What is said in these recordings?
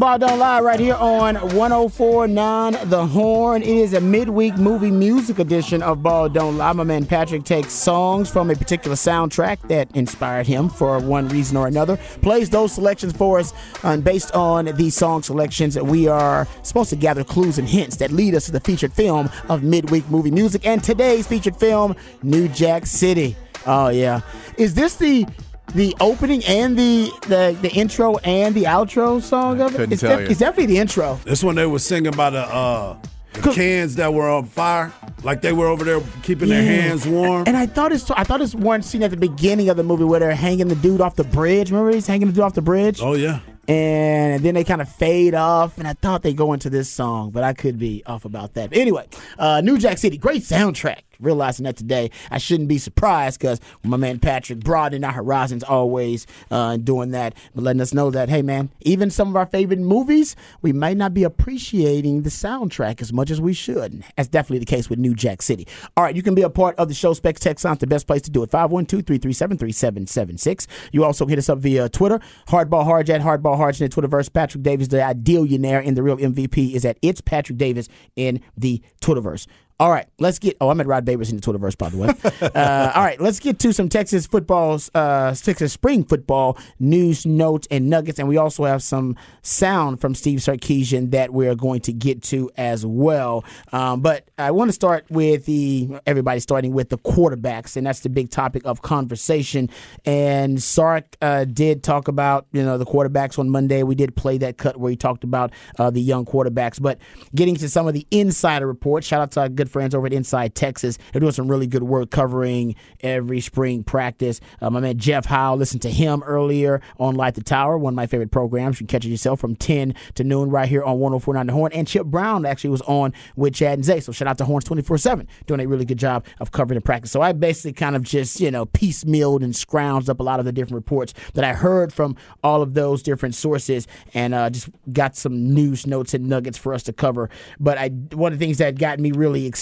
Ball Don't Lie right here on 1049 The Horn. It is a midweek movie music edition of Ball Don't Lie. My man Patrick takes songs from a particular soundtrack that inspired him for one reason or another, plays those selections for us, and based on these song selections, we are supposed to gather clues and hints that lead us to the featured film of midweek movie music. And today's featured film, New Jack City. Oh, yeah. Is this the the opening and the the, the intro and the outro song of it. It's, tell def- you. it's definitely the intro. This one they were singing about the, uh, the cans that were on fire, like they were over there keeping their hands warm. And I thought it's I thought it's one scene at the beginning of the movie where they're hanging the dude off the bridge. Remember he's hanging the dude off the bridge. oh yeah, And then they kind of fade off, and I thought they go into this song, but I could be off about that. But anyway, uh, New Jack City, great soundtrack. Realizing that today, I shouldn't be surprised because my man Patrick broadening our horizons always uh, doing that, but letting us know that hey man, even some of our favorite movies, we might not be appreciating the soundtrack as much as we should. That's definitely the case with New Jack City. All right, you can be a part of the show. Specs Tech Sounds the best place to do it. 512-337-3776. You also hit us up via Twitter. Hardball Harj at Hardball Harj in the Twitterverse. Patrick Davis, the ideal millionaire and the real MVP is at It's Patrick Davis in the Twitterverse. All right, let's get. Oh, I'm at Rod Babers in the Twitterverse, by the way. uh, all right, let's get to some Texas football, uh, Texas spring football news, notes, and nuggets, and we also have some sound from Steve Sarkisian that we're going to get to as well. Um, but I want to start with the everybody starting with the quarterbacks, and that's the big topic of conversation. And Sark uh, did talk about you know the quarterbacks on Monday. We did play that cut where he talked about uh, the young quarterbacks, but getting to some of the insider reports. Shout out to our good friends over at Inside Texas. They're doing some really good work covering every spring practice. Uh, my man Jeff Howe, listened to him earlier on Light the Tower, one of my favorite programs. You can catch it yourself from 10 to noon right here on 1049 The Horn. And Chip Brown actually was on with Chad and Zay. So shout out to Horns 24 7, doing a really good job of covering the practice. So I basically kind of just, you know, piecemealed and scrounged up a lot of the different reports that I heard from all of those different sources and uh, just got some news notes and nuggets for us to cover. But I one of the things that got me really excited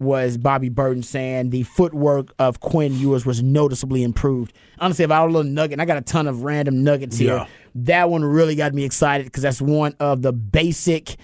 was Bobby Burton saying the footwork of Quinn Ewers was noticeably improved. Honestly, if I had a little nugget, and I got a ton of random nuggets here, Yeah. that one really got me excited because that's one of the basic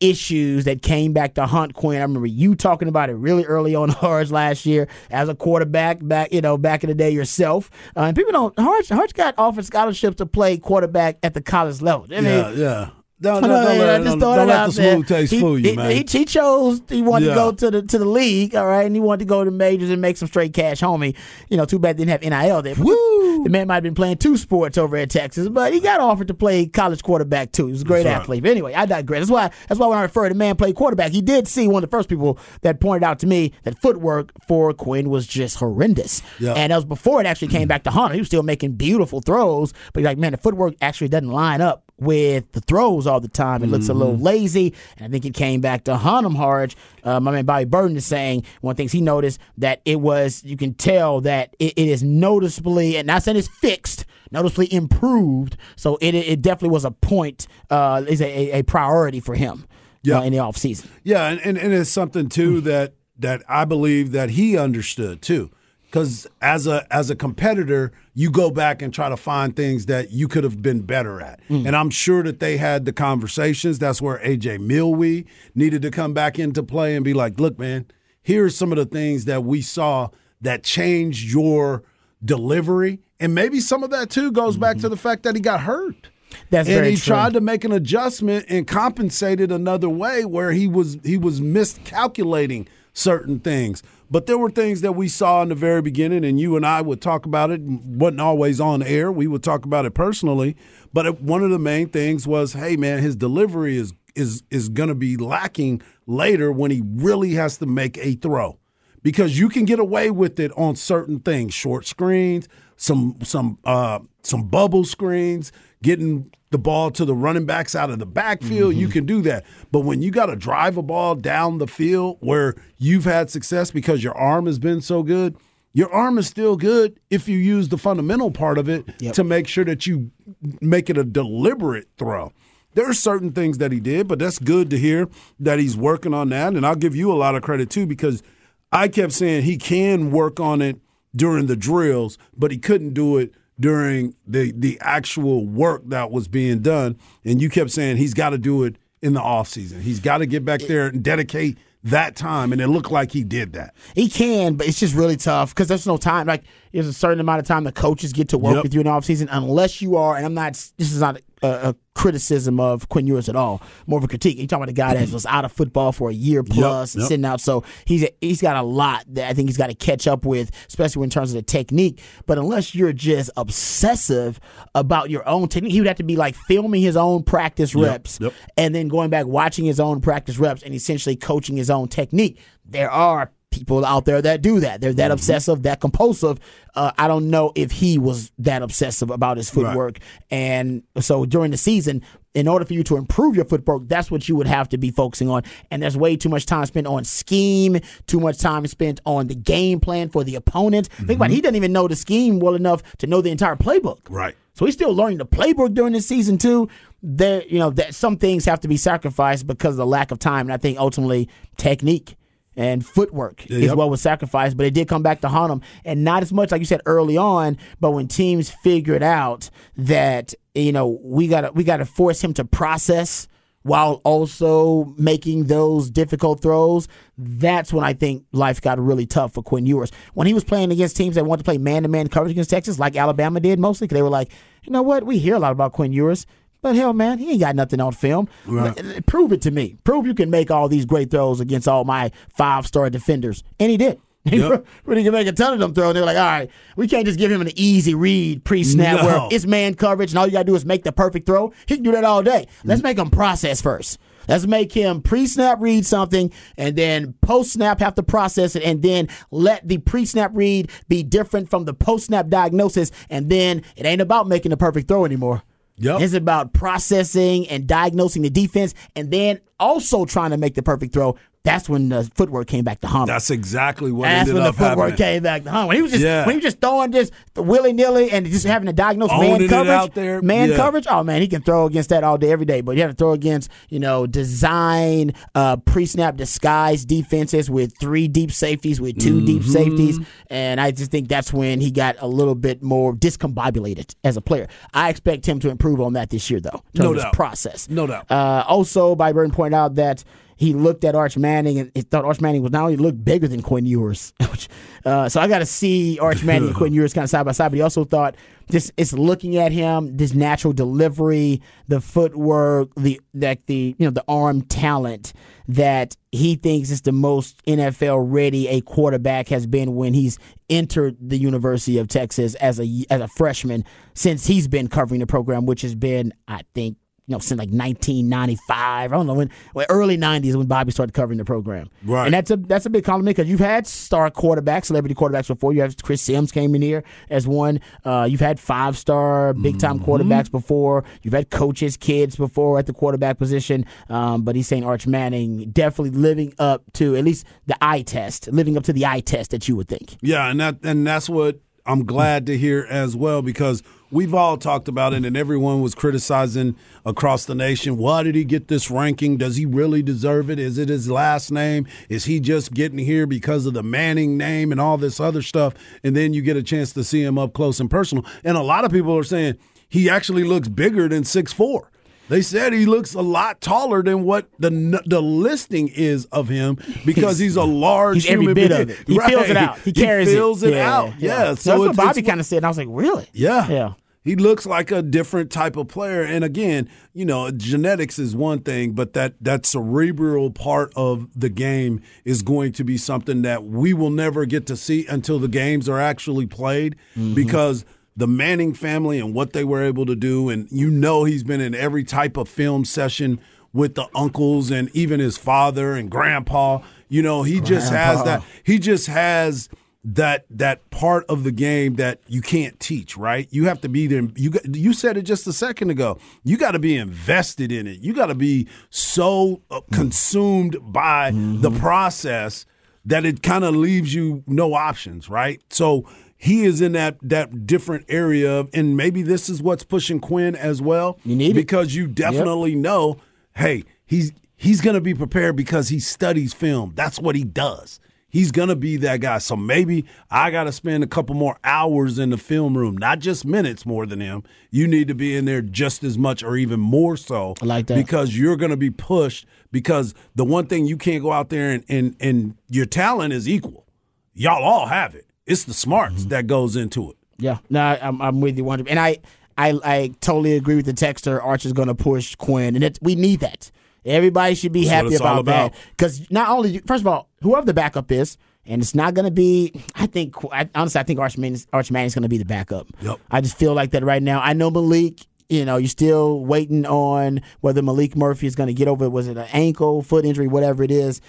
issues that came back to haunt Quinn. I remember you talking about it really early on Harge last year as a quarterback back, you know, back in the day yourself. Uh, and people don't Harge, Harge got offered scholarships to play quarterback at the college level. I mean, yeah, yeah. Don't, don't, don't, mean, I let, just don't, don't let the there. smooth taste he, fool you, he, man. He, he chose he wanted Yeah. to go to the to the league, all right, and he wanted to go to majors and make some straight cash, homie. You know, too bad they didn't have NIL there. Woo! The man might have been playing two sports over at Texas, but he got offered to play college quarterback too. He was a great That's right. athlete. But anyway, I digress. That's why that's why when I refer to man play quarterback, he did see one of the first people that pointed out to me that footwork for Quinn was just horrendous. Yeah. And that was before it actually came back to haunt him. He was still making beautiful throws, but he's like, man, the footwork actually doesn't line up with the throws all the time. It looks a little lazy. And I think it came back to Hunnam Harge. Uh, my man Bobby Burton is saying one of the things he noticed that it was, you can tell that it, it is noticeably, and not saying it's fixed, noticeably improved. So it, it definitely was a point, uh, is a, a, a priority for him Yeah. uh, in the offseason. Yeah, and, and, and it's something too that that I believe that he understood too. Because as a as a competitor, you go back and try to find things that you could have been better at. Hmm. And I'm sure that they had the conversations. That's where AJ Milwee needed to come back into play and be like, look, man, here's some of the things that we saw that changed your delivery. And maybe some of that too goes back to mm-hmm. the fact that he got hurt That's and he true. tried to make an adjustment and compensated another way where he was he was miscalculating certain things. But there were things that we saw in the very beginning, and you and I would talk about it. wasn't always on air. We would talk about it personally. But one of the main things was, hey man, his delivery is is is going to be lacking later when he really has to make a throw because you can get away with it on certain things, short screens, some some uh, some bubble screens, getting the ball to the running backs out of the backfield, Mm-hmm. you can do that. But when you got to drive a ball down the field where you've had success because your arm has been so good, your arm is still good if you use the fundamental part of it Yep. to make sure that you make it a deliberate throw. There are certain things that he did, but that's good to hear that he's working on that. And I'll give you a lot of credit too because I kept saying he can work on it during the drills, but he couldn't do it during the the actual work that was being done. And you kept saying he's got to do it in the off season. He's got to get back there and dedicate that time. And it looked like he did that. He can, but it's just really tough because there's no time. Like there's a certain amount of time the coaches get to work Yep. with you in the offseason unless you are. And I'm not. This is not a, a criticism of Quinn Ewers at all. More of a critique. You talking about a guy that was out of football for a year plus and yep. sitting out. So he's he's got a lot that I think he's got to catch up with, especially in terms of the technique. But unless you're just obsessive about your own technique, he would have to be like filming his own practice reps yep. and then going back watching his own practice reps and essentially coaching his own technique. There are people out there that do that. They're that obsessive, that compulsive. Uh, I don't know if he was that obsessive about his footwork. And so during the season, in order for you to improve your footwork, that's what you would have to be focusing on. And there's way too much time spent on scheme, too much time spent on the game plan for the opponent. Think about it, he doesn't even know the scheme well enough to know the entire playbook. Right. So he's still learning the playbook during the season too. There, you know, that some things have to be sacrificed because of the lack of time, and I think ultimately technique and footwork is Yep. what was sacrificed. But it did come back to haunt him, and not as much like you said early on. But when teams figured out that you know we got to we got to force him to process while also making those difficult throws, that's when I think life got really tough for Quinn Ewers. When he was playing against teams that wanted to play man to man coverage against Texas, like Alabama did mostly, 'cause they were like, you know what, we hear a lot about Quinn Ewers. But hell, man, he ain't got nothing on film. Right. Prove it to me. Prove you can make all these great throws against all my five star defenders. And he did. He Yep. really can make a ton of them throws. They're like, all right, we can't just give him an easy read pre snap No. where it's man coverage and all you got to do is make the perfect throw. He can do that all day. Let's mm. make him process first. Let's make him pre snap read something and then post snap have to process it and then let the pre snap read be different from the post snap diagnosis. And then it ain't about making the perfect throw anymore. Yep. It's about processing and diagnosing the defense and then also trying to make the perfect throw. That's when the footwork came back to hum. That's exactly what That's when the footwork happening. came back to hum. When he was just Yeah. when he was just throwing this willy nilly and just having to diagnose man Owning it coverage, out there. man Yeah. coverage. Oh man, he can throw against that all day, every day. But you have to throw against you know design uh, pre-snap disguise defenses with three deep safeties, with 2 Mm-hmm. deep safeties, and I just think that's when he got a little bit more discombobulated as a player. I expect him to improve on that this year, though. No doubt. process. No doubt. Uh, also, Byburn pointed out that he looked at Arch Manning and he thought Arch Manning was not only looked bigger than Quinn Ewers. uh, so I got to see Arch Manning and Quinn Ewers kind of side by side. But he also thought just it's looking at him, this natural delivery, the footwork, the like the you know the arm talent that he thinks is the most NFL ready a quarterback has been when he's entered the University of Texas as a as a freshman since he's been covering the program, which has been I think you know, since like 1995. I don't know when, when early 90s when Bobby started covering the program. Right. And that's a that's a big compliment because you've had star quarterbacks, celebrity quarterbacks before. You have Chris Sims came in here as one. Uh, you've had five star big time quarterbacks before. You've had coaches, kids before at the quarterback position. Um, but he's saying Arch Manning definitely living up to at least the eye test, living up to the eye test that you would think. Yeah, and that and that's what I'm glad to hear as well because we've all talked about it and everyone was criticizing across the nation. Why did he get this ranking? Does he really deserve it? Is it his last name? Is he just getting here because of the Manning name and all this other stuff? And then you get a chance to see him up close and personal. And a lot of people are saying he actually looks bigger than six four. They said he looks a lot taller than what the the listing is of him because he's a large He's every human bit being. of it. He feels it out. He carries feels it, Yeah, out. Yeah. That's So what it's, Bobby kind of said. And I was like, really? yeah. Yeah. He looks like a different type of player. And again, you know, genetics is one thing, but that that cerebral part of the game is going to be something that we will never get to see until the games are actually played mm-hmm. because the Manning family and what they were able to do and you know he's been in every type of film session with the uncles and even his father and grandpa. You know, he just has that he just has that that part of the game that you can't teach, right? You have to be there. You got, you said it just a second ago. You got to be invested in it. You got to be so uh, consumed by the process that it kind of leaves you no options, right? So he is in that that different area, of, and maybe this is what's pushing Quinn as well. You need it. because you definitely know, hey, he's he's going to be prepared because he studies film. That's what he does. He's going to be that guy. So maybe I got to spend a couple more hours in the film room, not just minutes more than him. You need to be in there just as much or even more so. I like that. Because you're going to be pushed because the one thing you can't go out there and, and, and your talent is equal. Y'all all have it. It's the smarts Mm-hmm. that goes into it. Yeah, no, I'm, I'm with you. 100 And I, I, I totally agree with the texter. Archer's going to push Quinn, and it, we need that. Everybody should be That's happy all about that because not only, first of all, whoever the backup is, and it's not going to be. I think I, honestly, I think Arch Manning's, Arch Manning's going to be the backup. Yep. I just feel like that right now. I know Malik. You know, you're still waiting on whether Malik Murphy is going to get over. Was it an ankle, foot injury, whatever it is?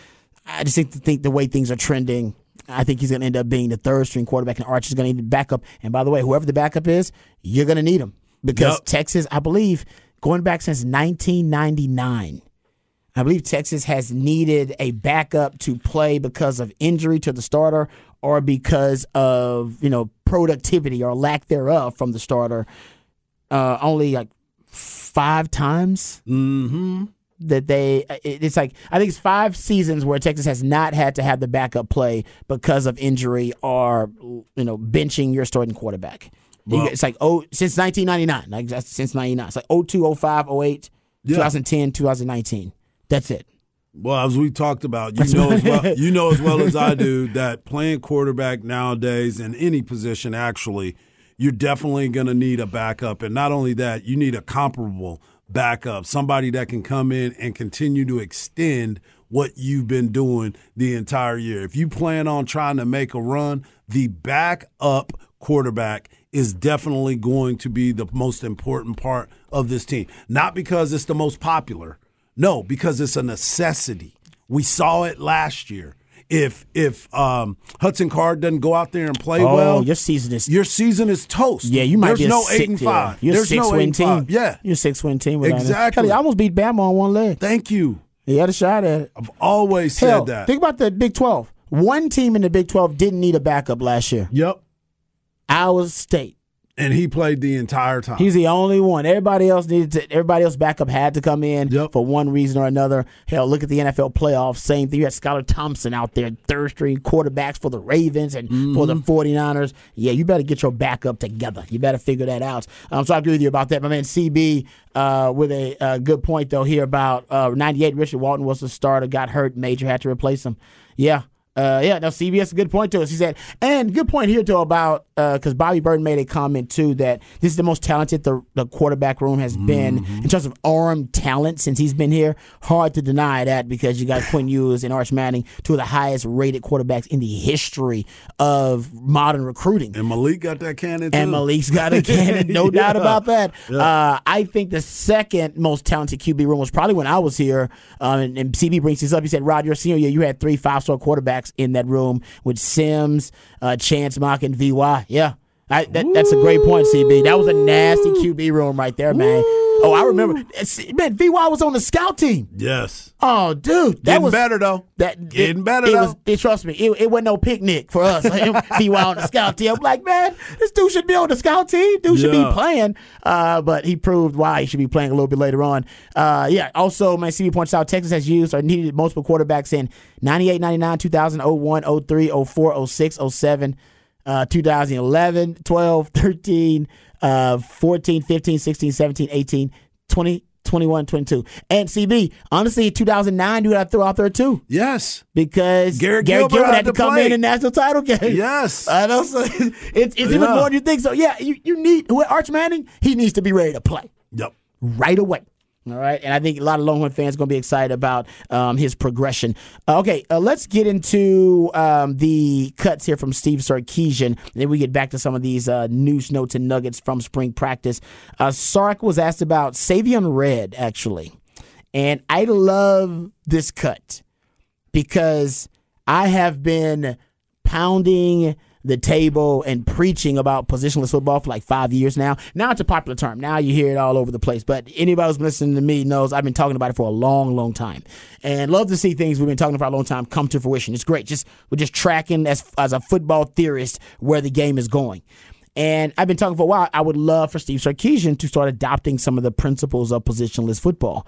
I just think, think the way things are trending, I think he's going to end up being the third string quarterback, and Archer's going to need a backup. And by the way, whoever the backup is, you're going to need him because Yep. Texas, I believe, going back since 1999, I believe Texas has needed a backup to play because of injury to the starter or because of you know productivity or lack thereof from the starter. Uh, only like five times Mm-hmm. That they uh, it's like I think it's five seasons where Texas has not had to have the backup play because of injury or you know benching your starting quarterback. Well- it's like oh since 1999, like that's since 99. It's like 02, 05, 08, Yeah. 2010, 2019. That's it. Well, as we talked about, you know as well, you know as well as I do that playing quarterback nowadays in any position, actually, you're definitely going to need a backup, and not only that, you need a comparable backup, somebody that can come in and continue to extend what you've been doing the entire year. If you plan on trying to make a run, the backup quarterback is definitely going to be the most important part of this team. Not because it's the most popular. No, because it's a necessity. We saw it last year. If if um, Hudson Card doesn't go out there and play Oh, well, your season is your season is toast. yeah. You might There's be no six, eight and yeah. five. You're There's six no win team. five. Yeah, you're six win team. Exactly. Kelly, I almost beat Bama on one leg. thank you. He had a shot at it. I've always said that. think about the Big Twelve. One team in the Big Twelve didn't need a backup last year. yep, Iowa State. And he played the entire time. He's the only one. Everybody else needed to. Everybody else backup had to come in Yep. for one reason or another. Hell, look at the NFL playoffs. Same thing. You had Skylar Thompson out there, third string quarterbacks for the Ravens and for the 49ers. Yeah, you better get your backup together. You better figure that out. Um, so I agree with you about that. My man CB uh, with a uh, good point though here about uh, 98. Richard Walton was the starter, got hurt, major, had to replace him. Yeah. Uh, yeah, no, CBS a good point to us. He said, and good point here too about because Bobby Burton made a comment too that this is the most talented the, the quarterback room has been in terms of arm talent since he's been here. Hard to deny that because you got Quinn Ewers and Arch Manning, two of the highest rated quarterbacks in the history of modern recruiting. and Malik got that cannon too. And Malik's got a cannon, no Yeah. doubt about that. Uh, I think the second most talented QB room was probably when I was here. Um, and, and CB brings this up. He said, Rod, your senior year, you had three five star quarterbacks in that room with Sims, uh, Chance Mock, and VY. Yeah. I, that, that's a great point, CB. That was a nasty QB room right there, man. Oh, I remember. Man, VY was on the scout team. yes, Oh, dude. That getting was better though. that Getting it, better, It though. was. It, trust me, it, it wasn't no picnic for us. VY on the scout team. I'm like, man, this dude should be on the scout team. Dude should be playing. Uh, but he proved why he should be playing a little bit later on. Uh, yeah. Also, my CB points out Texas has used or needed multiple quarterbacks in 98, 99, 2000, 01, 03, 04, 06, 07. Uh, 2011, 12, 13, uh, 14, 15, 16, 17, 18, 20, 21, 22. And CB, honestly, 2009, you got to throw out there too Yes, because Garrett Garrett Gilbert Gilbert had to come play. in in national title game. yes. I know. So it's it's even Yeah. more than you think. So yeah, you, you need Arch Manning. He needs to be ready to play yep. right away. All right, and I think a lot of Longhorn fans going to be excited about um, his progression. Uh, okay, uh, let's get into um, the cuts here from Steve Sarkisian. Then we get back to some of these uh, news notes and nuggets from spring practice. Uh, Sark was asked about Savion Red, actually, and I love this cut because I have been pounding the table and preaching about positionless football for like five years now. Now it's a popular term. Now you hear it all over the place. But anybody who's listening to me knows I've been talking about it for a long, long time. And love to see things we've been talking about for a long time come to fruition. It's great. Just we're just tracking as as a football theorist where the game is going. And I've been talking for a while. I would love for Steve Sarkisian to start adopting some of the principles of positionless football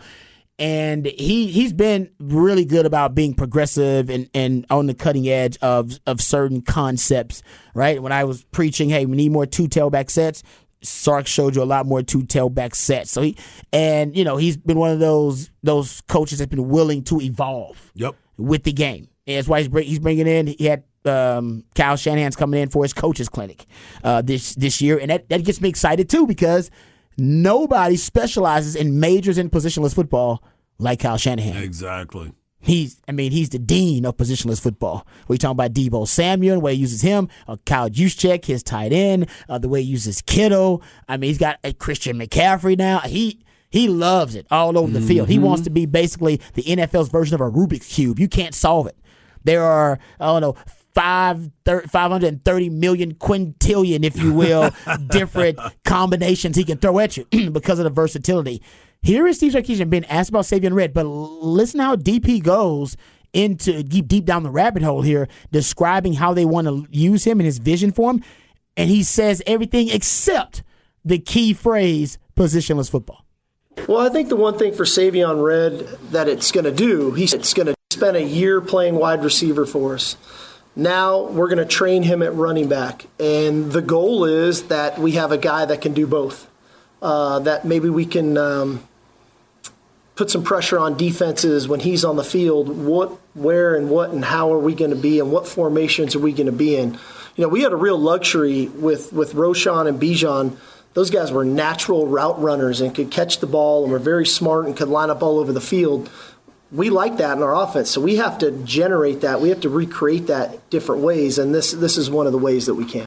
and he he's been really good about being progressive and, and on the cutting edge of of certain concepts. Right when I was preaching, hey, we need more two tailback sets. Sark showed you a lot more two tailback sets. So he and you know he's been one of those those coaches that's been willing to evolve. Yep. With the game, and that's why he's bring, he's bringing in. He had um, Kyle Shanahan's coming in for his coaches clinic uh, this this year, and that that gets me excited too because Nobody specializes in majors in positionless football like Kyle Shanahan. Exactly. He's, I mean, he's the dean of positionless football. We're talking about Deebo Samuel, the way he uses him, uh, Kyle Juszczyk, his tight end, uh, the way he uses Kittle. I mean, he's got a Christian McCaffrey now. He he loves it all over the mm-hmm. field. He wants to be basically the NFL's version of a Rubik's cube. You can't solve it. There are, I don't know, five, 530 million quintillion, if you will, different combinations he can throw at you because of the versatility. Here is Steve Sarkisian being asked about Savion Red, but listen how deep he goes into deep deep down the rabbit hole here, describing how they want to use him and his vision for him, and he says everything except the key phrase positionless football. Well, I think the one thing for Savion Red that it's going to do, he's it's going to spend a year playing wide receiver for us. Now we're going to train him at running back, and the goal is that we have a guy that can do both. Uh, that maybe we can um, put some pressure on defenses when he's on the field. What, where, and what, and how are we going to be, and what formations are we going to be in? You know, we had a real luxury with with Roschon and Bijan. Those guys were natural route runners and could catch the ball and were very smart and could line up all over the field we like that in our offense. So we have to generate that. We have to recreate that different ways, and this this is one of the ways that we can.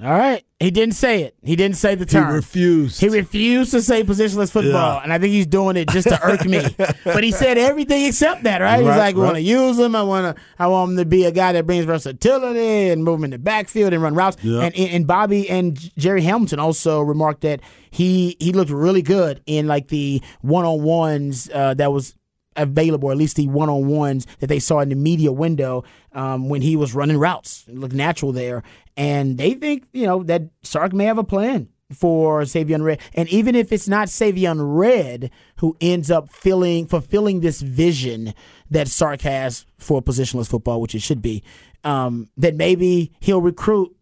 All right. He didn't say it. He didn't say the term. He refused. He refused to say positionless football, yeah. and I think he's doing it just to irk me. but he said everything except that, right? right he's like, "We right. want to use him. I want to. I want him to be a guy that brings versatility and move him in the backfield and run routes." Yeah. And, and Bobby and Jerry Hamilton also remarked that he he looked really good in like the one on ones uh, that was available, at least the one on ones that they saw in the media window um, when he was running routes. It looked natural there. And they think, you know, that Sark may have a plan for Savion Red. And even if it's not Savion Red who ends up filling fulfilling this vision that Sark has for positionless football, which it should be, um, that maybe he'll recruit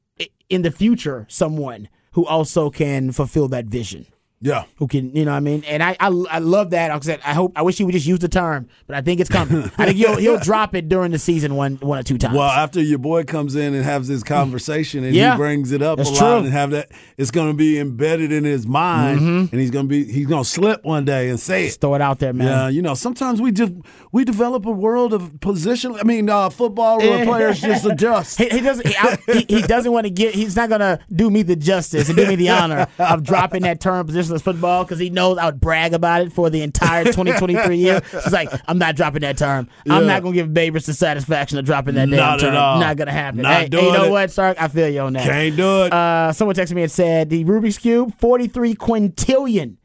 in the future someone who also can fulfill that vision. Yeah. Who can, you know what I mean? And I, I, I love that. I hope, I wish he would just use the term, but I think it's coming. I think he'll, he'll drop it during the season one, one or two times. Well, after your boy comes in and has this conversation and yeah, he brings it up a lot true. and have that, it's going to be embedded in his mind mm-hmm. and he's going to be, he's going to slip one day and say just it. throw it out there, man. Yeah. You know, sometimes we just, we develop a world of position. I mean, uh, football players just adjust. He, he doesn't, he, he, he doesn't want to get, he's not going to do me the justice and do me the honor of dropping that term position football because he knows I would brag about it for the entire 2023 year. He's like, I'm not dropping that term. Yeah. I'm not gonna give Babers the satisfaction of dropping that damn not term. At all. Not gonna happen. Not hey, doing hey, you know it. what, Sark? I feel you on that. Can't do it. Uh, someone texted me and said the Rubik's cube, 43 quintillion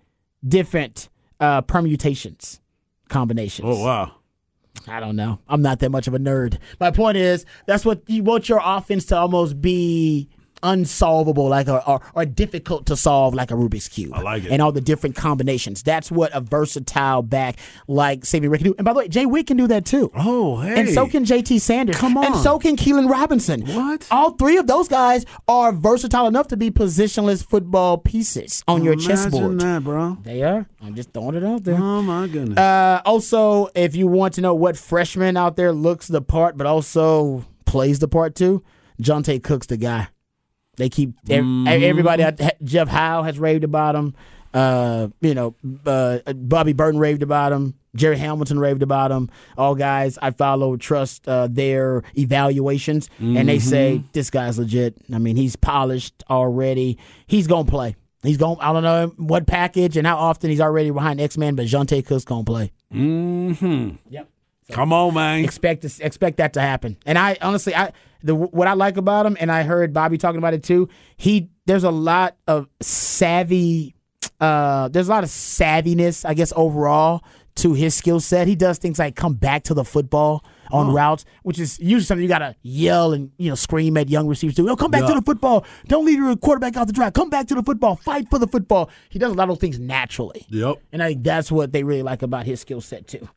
different uh, permutations, combinations. Oh wow. I don't know. I'm not that much of a nerd. My point is, that's what you want your offense to almost be unsolvable, like a, or, or difficult to solve, like a Rubik's cube. I like it, and all the different combinations. That's what a versatile back like Savion Red can do. And by the way, Jay Witt can do that too. Oh, hey, and so can J.T. Sanders. Come on, and so can Keilan Robinson. What? All three of those guys are versatile enough to be positionless football pieces on your Imagine chessboard. that, bro. They are. I'm just throwing it out there. Oh my goodness. Uh, also, if you want to know what freshman out there looks the part, but also plays the part too, Johntay Cook's the guy. They keep mm-hmm. everybody. Jeff Howe has raved about him. Uh, you know, uh, Bobby Burton raved about him. Jerry Hamilton raved about him. All guys I follow trust uh, their evaluations, mm-hmm. and they say mm-hmm. this guy's legit. I mean, he's polished already. He's gonna play. He's going. I don't know what package and how often he's already behind X Men, but Johntay Cook's gonna play. Hmm. Yep. So Come on, man. Expect expect that to happen. And I honestly, I the what I like about him, and I heard Bobby talking about it too. He there's a lot of savvy. Uh, there's a lot of savviness, I guess, overall to his skill set. He does things like come back to the football on routes, which is usually something you gotta yell and you know scream at young receivers to. Oh, come back to the football! Don't leave your quarterback out the drive. Come back to the football. Fight for the football. He does a lot of things naturally. Yep. And I think that's what they really like about his skill set too.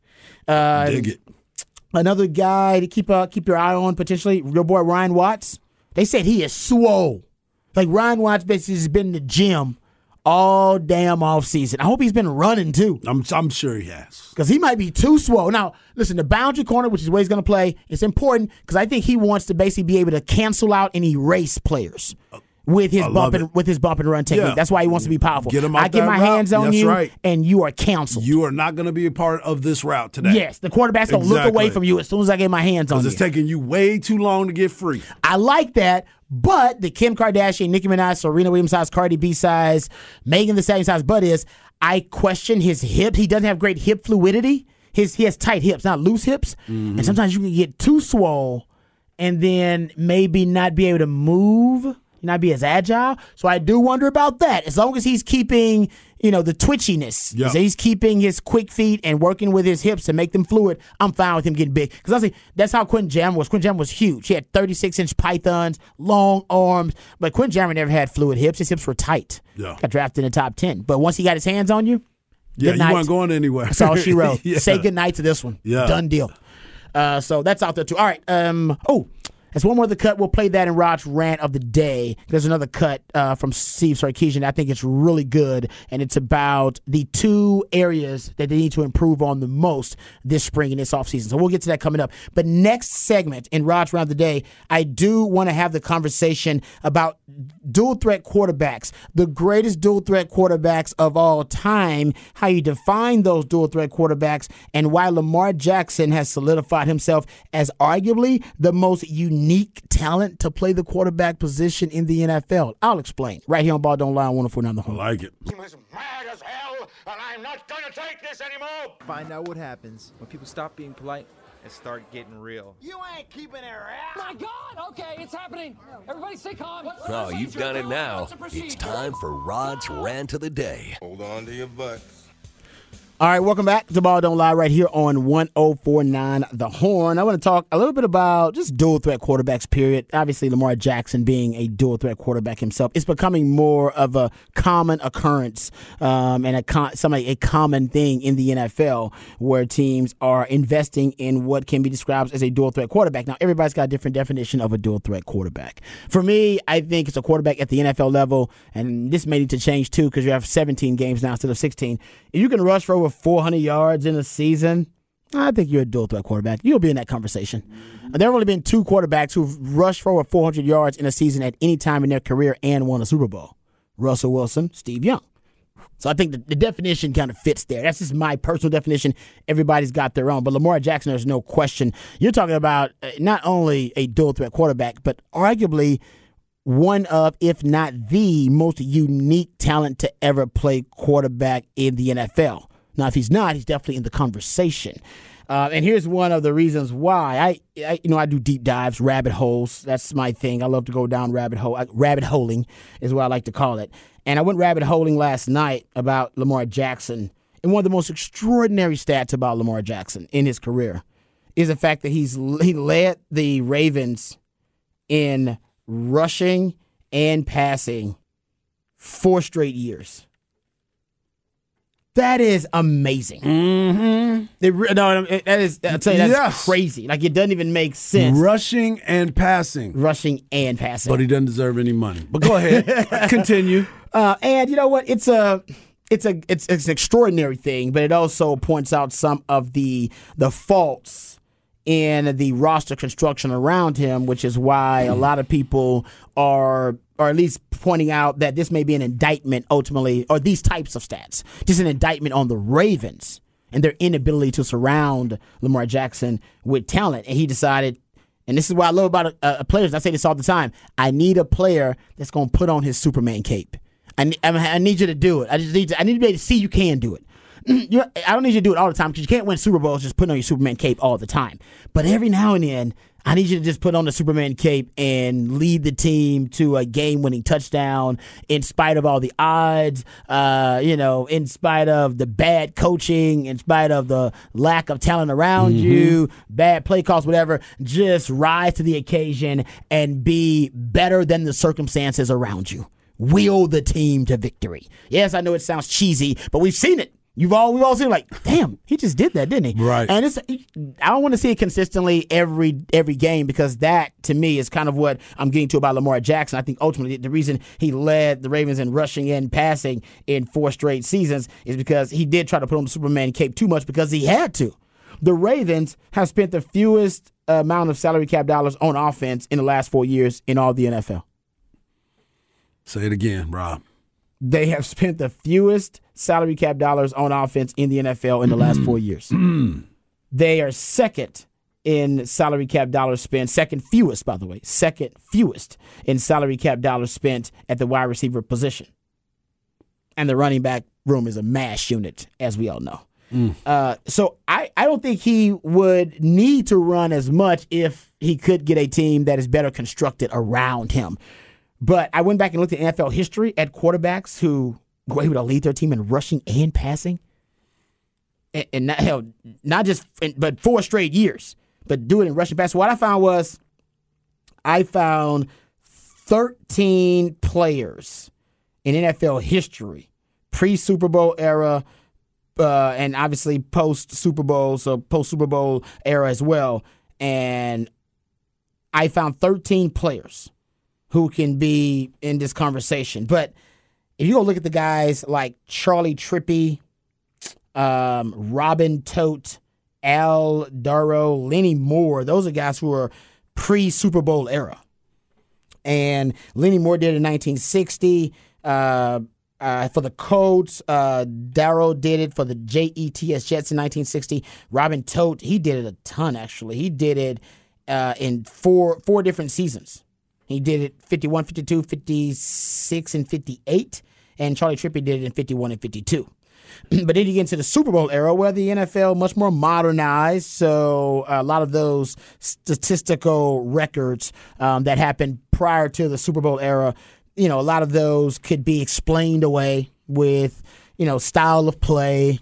Uh, Dig it. Another guy to keep uh, keep your eye on potentially, your boy Ryan Watts. They said he is swole. Like Ryan Watts basically has been in the gym all damn off season. I hope he's been running too. I'm I'm sure he has. Because he might be too swole. Now, listen, the boundary corner, which is where he's going to play, is important because I think he wants to basically be able to cancel out and erase players with his I bump and it. with his bump and run technique. Yeah. That's why he wants to be powerful. Get him I get my route. hands on That's you, right. and you are canceled. You are not going to be a part of this route today. yes, the quarterback's going to look away from you as soon as I get my hands on Because you. it's taking you way too long to get free. I like that. But the Kim Kardashian, Nicki Minaj, Serena Williams size, Cardi B size, Megan Thee Stallion size butt is, I question his hip. He doesn't have great hip fluidity. His he has tight hips, not loose hips. Mm-hmm. And sometimes you can get too swole and then maybe not be able to move, not be as agile. So I do wonder about that. As long as he's keeping, you know, the twitchiness, as he's keeping his quick feet and working with his hips to make them fluid, I'm fine with him getting big. Because honestly, that's how Quentin Jammer was. Quentin Jammer was huge. He had 36 inch pythons, long arms, but Quentin Jammer never had fluid hips. His hips were tight. Yeah. Got drafted in the top 10. But once he got his hands on you, Yeah, you weren't going anywhere. That's all she wrote. Yeah. Say good night to this one. Yeah. Done deal. Uh, so that's out there too. All right. Um. Oh, there's one more of the cut. We'll play that in Rod's rant of the day. There's another cut uh, from Steve Sarkisian. I think it's really good, and it's about the two areas that they need to improve on the most this spring and this offseason. So we'll get to that coming up. But next segment in Rod's rant of the day, I do want to have the conversation about dual threat quarterbacks, the greatest dual threat quarterbacks of all time, how you define those dual threat quarterbacks, and why Lamar Jackson has solidified himself as arguably the most unique talent to play the quarterback position in the NFL. I'll explain right here on Ball Don't Lie on 104.9 The I Home. like it. is mad as hell, and I'm not gonna take this anymore. Find out what happens when people stop being polite and start getting real. You ain't keeping it real. My God! Okay, it's happening. Everybody stay calm. What's the Oh, you've done it now. What's the procedure? It's time for Rod's Rant of the Day. Hold on to your butts. All right, welcome back to Ball Don't Lie right here on 1049 The Horn. I want to talk a little bit about just dual threat quarterbacks, period. Obviously, Lamar Jackson being a dual threat quarterback himself, it's becoming more of a common occurrence um, and a, con- some, a common thing in the NFL where teams are investing in what can be described as a dual threat quarterback. Now, everybody's got a different definition of a dual threat quarterback. For me, I think it's a quarterback at the NFL level, and this may need to change too because you have 17 games now instead of 16. If you can rush for over 400 yards in a season, I think you're a dual threat quarterback. You'll be in that conversation. There have only been two quarterbacks who've rushed for over 400 yards in a season at any time in their career and won a Super Bowl Russell Wilson, Steve Young. So I think the, the definition kind of fits there. That's just my personal definition. Everybody's got their own. But Lamar Jackson, there's no question. You're talking about uh, not only a dual threat quarterback, but arguably one of, if not the most unique talent to ever play quarterback in the NFL. Now, if he's not, he's definitely in the conversation. Uh, and here's one of the reasons why I, I, you know, I do deep dives, rabbit holes. That's my thing. I love to go down rabbit hole. uh, Rabbit holing is what I like to call it. And I went rabbit holing last night about Lamar Jackson. And one of the most extraordinary stats about Lamar Jackson in his career is the fact that he's he led the Ravens in rushing and passing four straight years. That is amazing. Mm-hmm. no, that is. I'll tell you, that's Yes. crazy. Like it doesn't even make sense. Rushing and passing. rushing and passing. But he doesn't deserve any money. But go ahead. Continue. Uh, and you know what? It's a it's a it's, it's an extraordinary thing, but it also points out some of the the faults in the roster construction around him, which is why a lot of people are or at least pointing out that this may be an indictment ultimately, or these types of stats, just an indictment on the Ravens and their inability to surround Lamar Jackson with talent. And he decided, and this is what I love about uh, players. I say this all the time. I need a player that's going to put on his Superman cape. I, I I need you to do it. I just need to, I need to be able to see you can do it. I don't need you to do it all the time because you can't win Super Bowls just putting on your Superman cape all the time. But every now and then, I need you to just put on the Superman cape and lead the team to a game winning touchdown in spite of all the odds, uh, you know, in spite of the bad coaching, in spite of the lack of talent around you, bad play calls, whatever. Just rise to the occasion and be better than the circumstances around you. Will the team to victory. Yes, I know it sounds cheesy, but we've seen it. You've all we've all seen like, damn, he just did that, didn't he? Right. And it's I don't want to see it consistently every every game because that to me is kind of what I'm getting to about Lamar Jackson. I think ultimately the reason he led the Ravens in rushing and passing in four straight seasons is because he did try to put on the Superman cape too much because he had to. The Ravens have spent the fewest amount of salary cap dollars on offense in the last four years in all the NFL. Say it again, Rob. They have spent the fewest salary cap dollars on offense in the NFL in the last four years. they are second in salary cap dollars spent, second fewest, by the way, second fewest in salary cap dollars spent at the wide receiver position. And the running back room is a mash unit, as we all know. Uh, so I, I don't think he would need to run as much if he could get a team that is better constructed around him. But I went back and looked at NFL history at quarterbacks who were able to lead their team in rushing and passing. And, and not, hell, not just, but four straight years, but do it in rushing passing. What I found was I found 13 players in NFL history, pre Super Bowl era, uh, and obviously post Super Bowl, so post Super Bowl era as well. And I found 13 players who can be in this conversation. But if you go look at the guys like Charley Trippi, um, Robin Tote, Al Dorow, Lenny Moore, those are guys who are pre Super Bowl era. And Lenny Moore did it in 1960 uh, uh, for the Colts. Uh, Dorow did it for the JETS Jets in 1960. Robin Tote, he did it a ton actually. He did it uh, in four four different seasons. He did it 51, 52, 56, and 58. And Charley Trippi did it in 51 and 52. but then you get into the Super Bowl era where the NFL much more modernized. So a lot of those statistical records um, that happened prior to the Super Bowl era, you know, a lot of those could be explained away with, you know, style of play,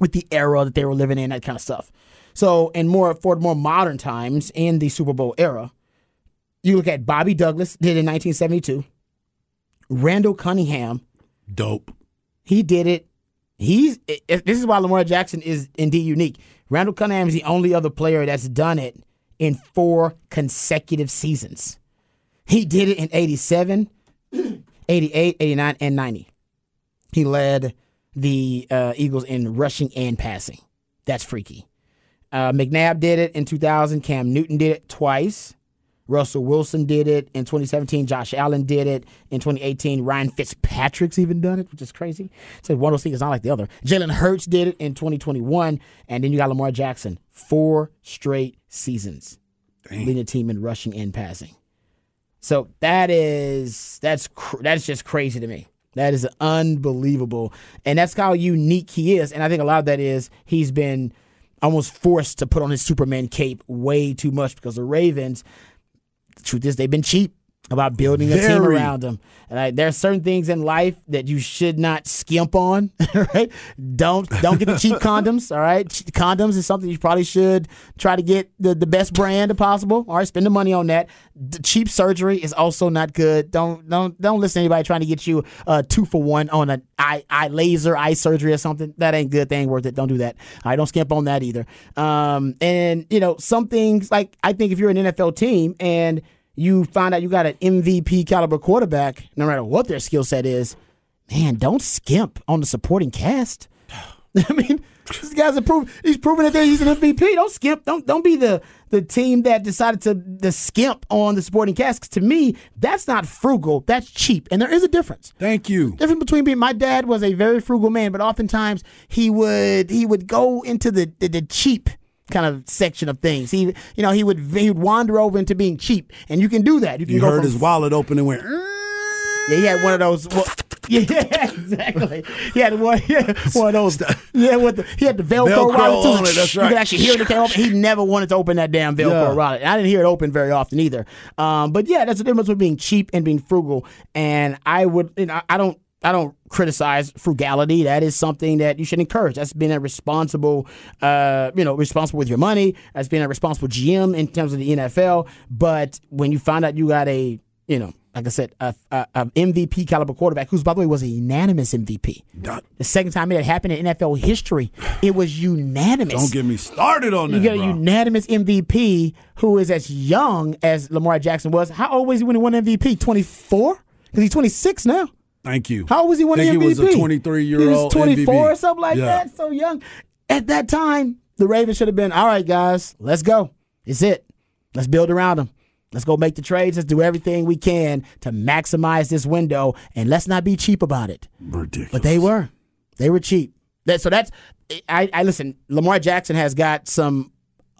with the era that they were living in, that kind of stuff. So, and more for more modern times in the Super Bowl era, you look at Bobby Douglass did it in 1972. Randall Cunningham, Dope. he did it. He's if- this is why Lamar Jackson is indeed unique. Randall Cunningham is the only other player that's done it in four consecutive seasons. He did it in 87, 88, 89, and 90. He led the uh, Eagles in rushing and passing. That's freaky. Uh, McNabb did it in 2000. Cam Newton did it twice. Russell Wilson did it in 2017. Josh Allen did it in 2018. Ryan Fitzpatrick's even done it, which is crazy. So one of those things is not like the other. Jalen Hurts did it in 2021. And then you got Lamar Jackson. Four straight seasons leading a team in rushing and passing. So that is that's cr- that's just crazy to me. That is unbelievable, and that's how unique he is. And I think a lot of that is he's been almost forced to put on his Superman cape way too much because the Ravens. Truth is, they've been cheap about building a team around them. And I, there are certain things in life that you should not skimp on. Right? Don't don't get the cheap condoms. All right, condoms is something you probably should try to get the, the best brand possible. All right, spend the money on that. The cheap surgery is also not good. Don't don't don't listen to anybody trying to get you uh, two for one on an eye eye laser eye surgery or something. That ain't good. That ain't worth it. Don't do that. All right, don't skimp on that either. Um, and you know some things like I think if you're an NFL team and you find out you got an MVP caliber quarterback, no matter what their skill set is, man, don't skimp on the supporting cast. I mean, this guy's proof. He's proven that he's an MVP. Don't skimp. Don't don't be the the team that decided to the skimp on the supporting cast. to me, that's not frugal. That's cheap, and there is a difference Thank you. difference between being my dad was a very frugal man, but oftentimes he would he would go into the the, the cheap kind of section of things. He you know he would he would wander over into being cheap, and you can do that. You can You go heard from, his wallet open and went. yeah, he had one of those. Well, Yeah, exactly. He had one, yeah, one of those. Yeah, with the, he had the Velcro, Velcro wallet too. it, that's You right. could actually hear it came open. He never wanted to open that damn Velcro Yeah. wallet. I didn't hear it open very often either. Um, but yeah, that's the difference between being cheap and being frugal. And I would, you know, I don't. I don't criticize frugality. That is something that you should encourage. That's being a responsible, uh, you know, responsible with your money. That's being a responsible GM in terms of the NFL. But when you find out you got a, you know, like I said, a, a, a MVP caliber quarterback, who's by the way was a unanimous MVP. The second time it had happened in NFL history, it was unanimous. Don't get me started on that. You that. get a bro. unanimous MVP who is as young as Lamar Jackson was. How old was he when he won MVP? Twenty four? Because he's twenty six now. Thank you. How was he when think he MVP? was a 23 year He was old 24 MVP. or something like Yeah. that. So young. At that time, the Ravens should have been, all right, guys, let's go. It's it. Let's build around him. Let's go make the trades. Let's do everything we can to maximize this window, and let's not be cheap about it. Ridiculous. But they were. They were cheap. That, so that's I, I listen, Lamar Jackson has got some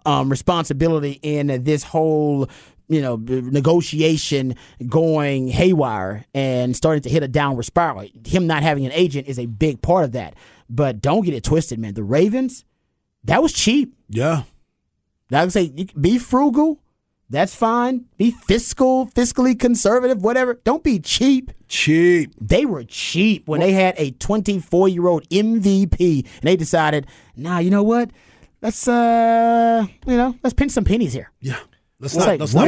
um, responsibility in this whole you know negotiation going haywire and starting to hit a downward spiral. Him not having an agent is a big part of that. But don't get it twisted, man. The Ravens, that was cheap. Yeah. Now I would say be frugal. That's fine. Be fiscal, fiscally conservative, whatever. Don't be cheap. Cheap. They were cheap when they had a 24 year old MVP and they decided, nah, you know what? Let's uh, you know, let's pinch some pennies here. Yeah. Let's Well, not, let's not.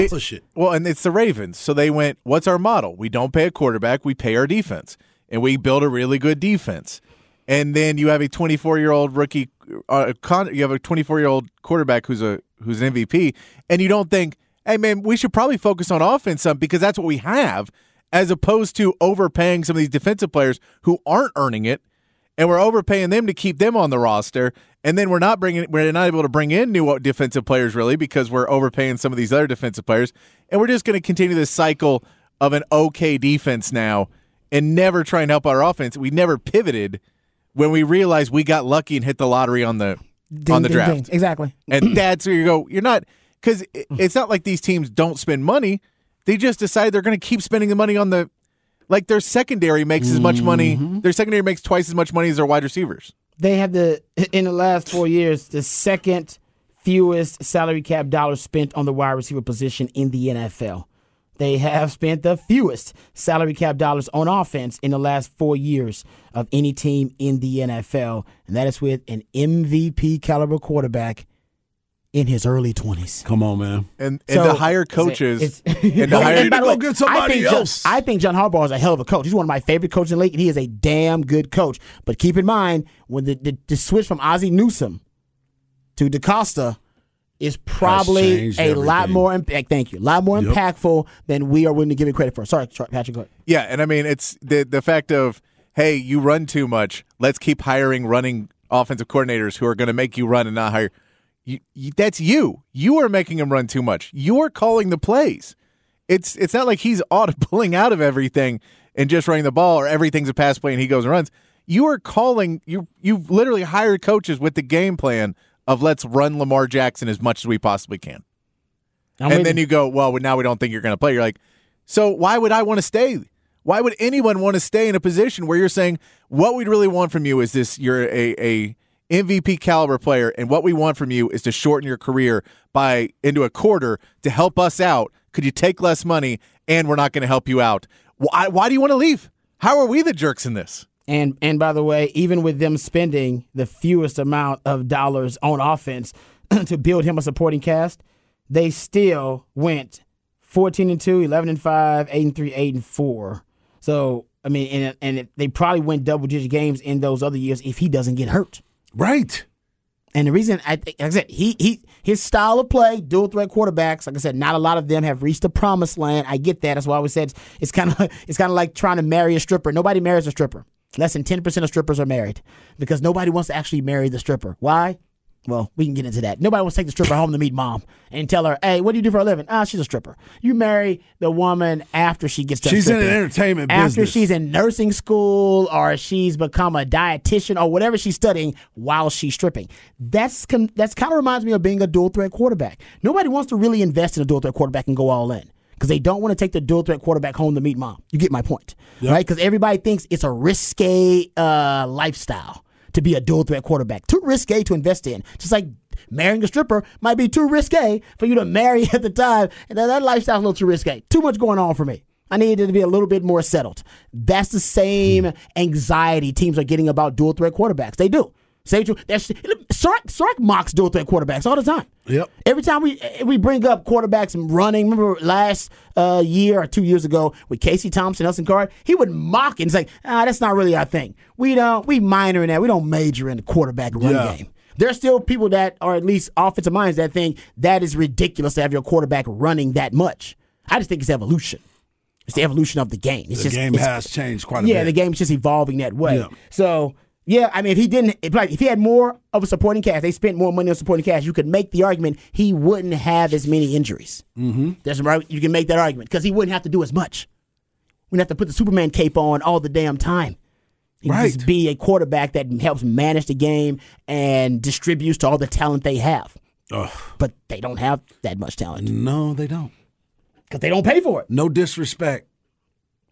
Well, and it's the Ravens. So they went, what's our model? We don't pay a quarterback, we pay our defense. And we build a really good defense. And then you have a 24 year old rookie, uh, con- you have a 24 year old quarterback who's a who's an MVP, and you don't think, hey man, we should probably focus on offense some because that's what we have, as opposed to overpaying some of these defensive players who aren't earning it, and we're overpaying them to keep them on the roster, and then we're not bringing, we're not able to bring in new defensive players really because we're overpaying some of these other defensive players, and we're just going to continue this cycle of an okay defense now, and never try and help our offense. We never pivoted when we realized we got lucky and hit the lottery on the Ding, on the ding, draft. ding. Exactly. And that's where you go. You're not because it's not like these teams don't spend money. They just decide they're going to keep spending the money on the like their secondary makes as much money. Mm-hmm. Their secondary makes twice as much money as their wide receivers. They have the in the last four years the second fewest salary cap dollars spent on the wide receiver position in the NFL. They have spent the fewest salary cap dollars on offense in the last four years of any team in the NFL, and that is with an MVP caliber quarterback in his early twenties. Come on, man. And and to hire coaches and to hire need to go get somebody I think John- else. I think John Harbaugh is a hell of a coach. He's one of my favorite coaches in the league, and he is a damn good coach. But keep in mind when the the, the switch from Ozzie Newsome to DeCosta is probably changed a lot more impact. Eh, thank you, a lot more Yep. impactful than we are willing to give it credit for. Sorry, sorry Patrick. Yeah, and I mean it's the the fact of hey, you run too much. Let's keep hiring running offensive coordinators who are going to make you run and not hire. You, you, that's you. You are making him run too much. You are calling the plays. It's it's not like he's audibling out of everything and just running the ball or everything's a pass play and he goes and runs. You are calling you you've literally hired coaches with the game plan of let's run Lamar Jackson as much as we possibly can I'm and with then you go, well, now we don't think you're going to play. You're like, so why would I want to stay? Why would anyone want to stay in a position where you're saying what we'd really want from you is this? You're a, a MVP caliber player, and what we want from you is to shorten your career by into a quarter to help us out. Could you take less money, and we're not going to help you out? Why? Why do you want to leave? How are we the jerks in this? And and by the way, even with them spending the fewest amount of dollars on offense to build him a supporting cast, they still went 14 and 2, 11 and 5, 8 and 3, 8 and 4. So, I mean, and and they probably win double digit games in those other years if he doesn't get hurt. Right. And the reason, I, like I said, he he his style of play, dual threat quarterbacks. Like I said, not a lot of them have reached the promised land. I get that. That's why I always said it's kind of it's kind of like trying to marry a stripper. Nobody marries a stripper. Less than ten percent of strippers are married because nobody wants to actually marry the stripper. Why? Well, we can get into that. Nobody wants to take the stripper home to meet mom and tell her, "Hey, what do you do for a living?" Ah, she's a stripper. You marry the woman after she gets. She's in an entertainment business. after business. she's in nursing school or she's become a dietitian or whatever she's studying while she's stripping. That's that's kind of reminds me of being a dual threat quarterback. Nobody wants to really invest in a dual threat quarterback and go all in because they don't want to take the dual threat quarterback home to meet mom. You get my point, right? Because everybody thinks it's a risque uh, lifestyle to be a dual threat quarterback. Too risque to invest in. Just like marrying a stripper might be too risque for you to marry at the time. And that, that lifestyle's a little too risque. Too much going on for me. I needed to be a little bit more settled. That's the same hmm. anxiety teams are getting about dual threat quarterbacks. They do. Say true. That's Sark, Sark mocks dual threat quarterbacks all the time. Yep. Every time we we bring up quarterbacks and running, remember last uh, year or two years ago with Casey Thompson, Hudson Card, he would mock it and say, "Ah, that's not really our thing. We don't we minor in that. We don't major in the quarterback run Yeah. game." There's still people that are at least offensive minds that think that is ridiculous to have your quarterback running that much. I just think it's evolution. It's the evolution of the game. It's The just game has changed quite a yeah, bit. Yeah, the game's just evolving that way. Yeah. So yeah, I mean, if he didn't, if, like, if he had more of a supporting cast, they spent more money on supporting cast. You could make the argument he wouldn't have as many injuries. Mm-hmm. That's right. You can make that argument because he wouldn't have to do as much. We wouldn't have to put the Superman cape on all the damn time. He Right. just be a quarterback that helps manage the game and distributes to all the talent they have. Ugh. But they don't have that much talent No, they don't. because they don't pay for it. No disrespect,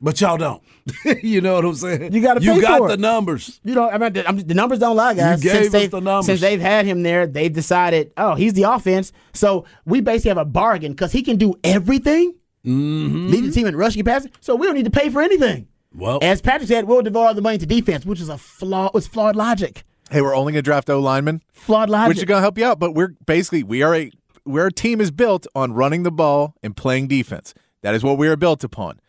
but y'all don't. you know what I'm saying? You gotta You pay got the it. numbers. You know, I mean, the, I mean, the numbers don't lie, guys. You gave since us they've, the numbers. Since they've had him there, they've decided, oh, he's the offense. So we basically have a bargain because he can do everything, Mm-hmm. lead the team in rushing and passing. So we don't need to pay for anything. Well, As Patrick said, we'll devote all the money to defense, which is a flaw. It's flawed logic. Hey, we're only going to draft O linemen, Flawed logic. which is going to help you out. But we're basically we are a where our team is built on running the ball and playing defense. That is what we are built upon.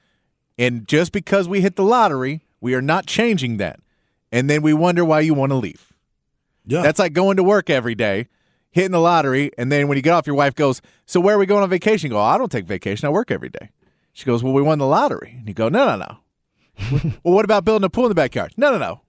And just because we hit the lottery, we are not changing that. And then we wonder why you want to leave. yeah. That's like going to work every day, hitting the lottery, and then when you get off, your wife goes, "So where are we going on vacation?" You go, "I don't take vacation. I work every day." She goes, "Well, we won the lottery." And you go, "No, no, no." well, what about building a pool in the backyard? No, no, no.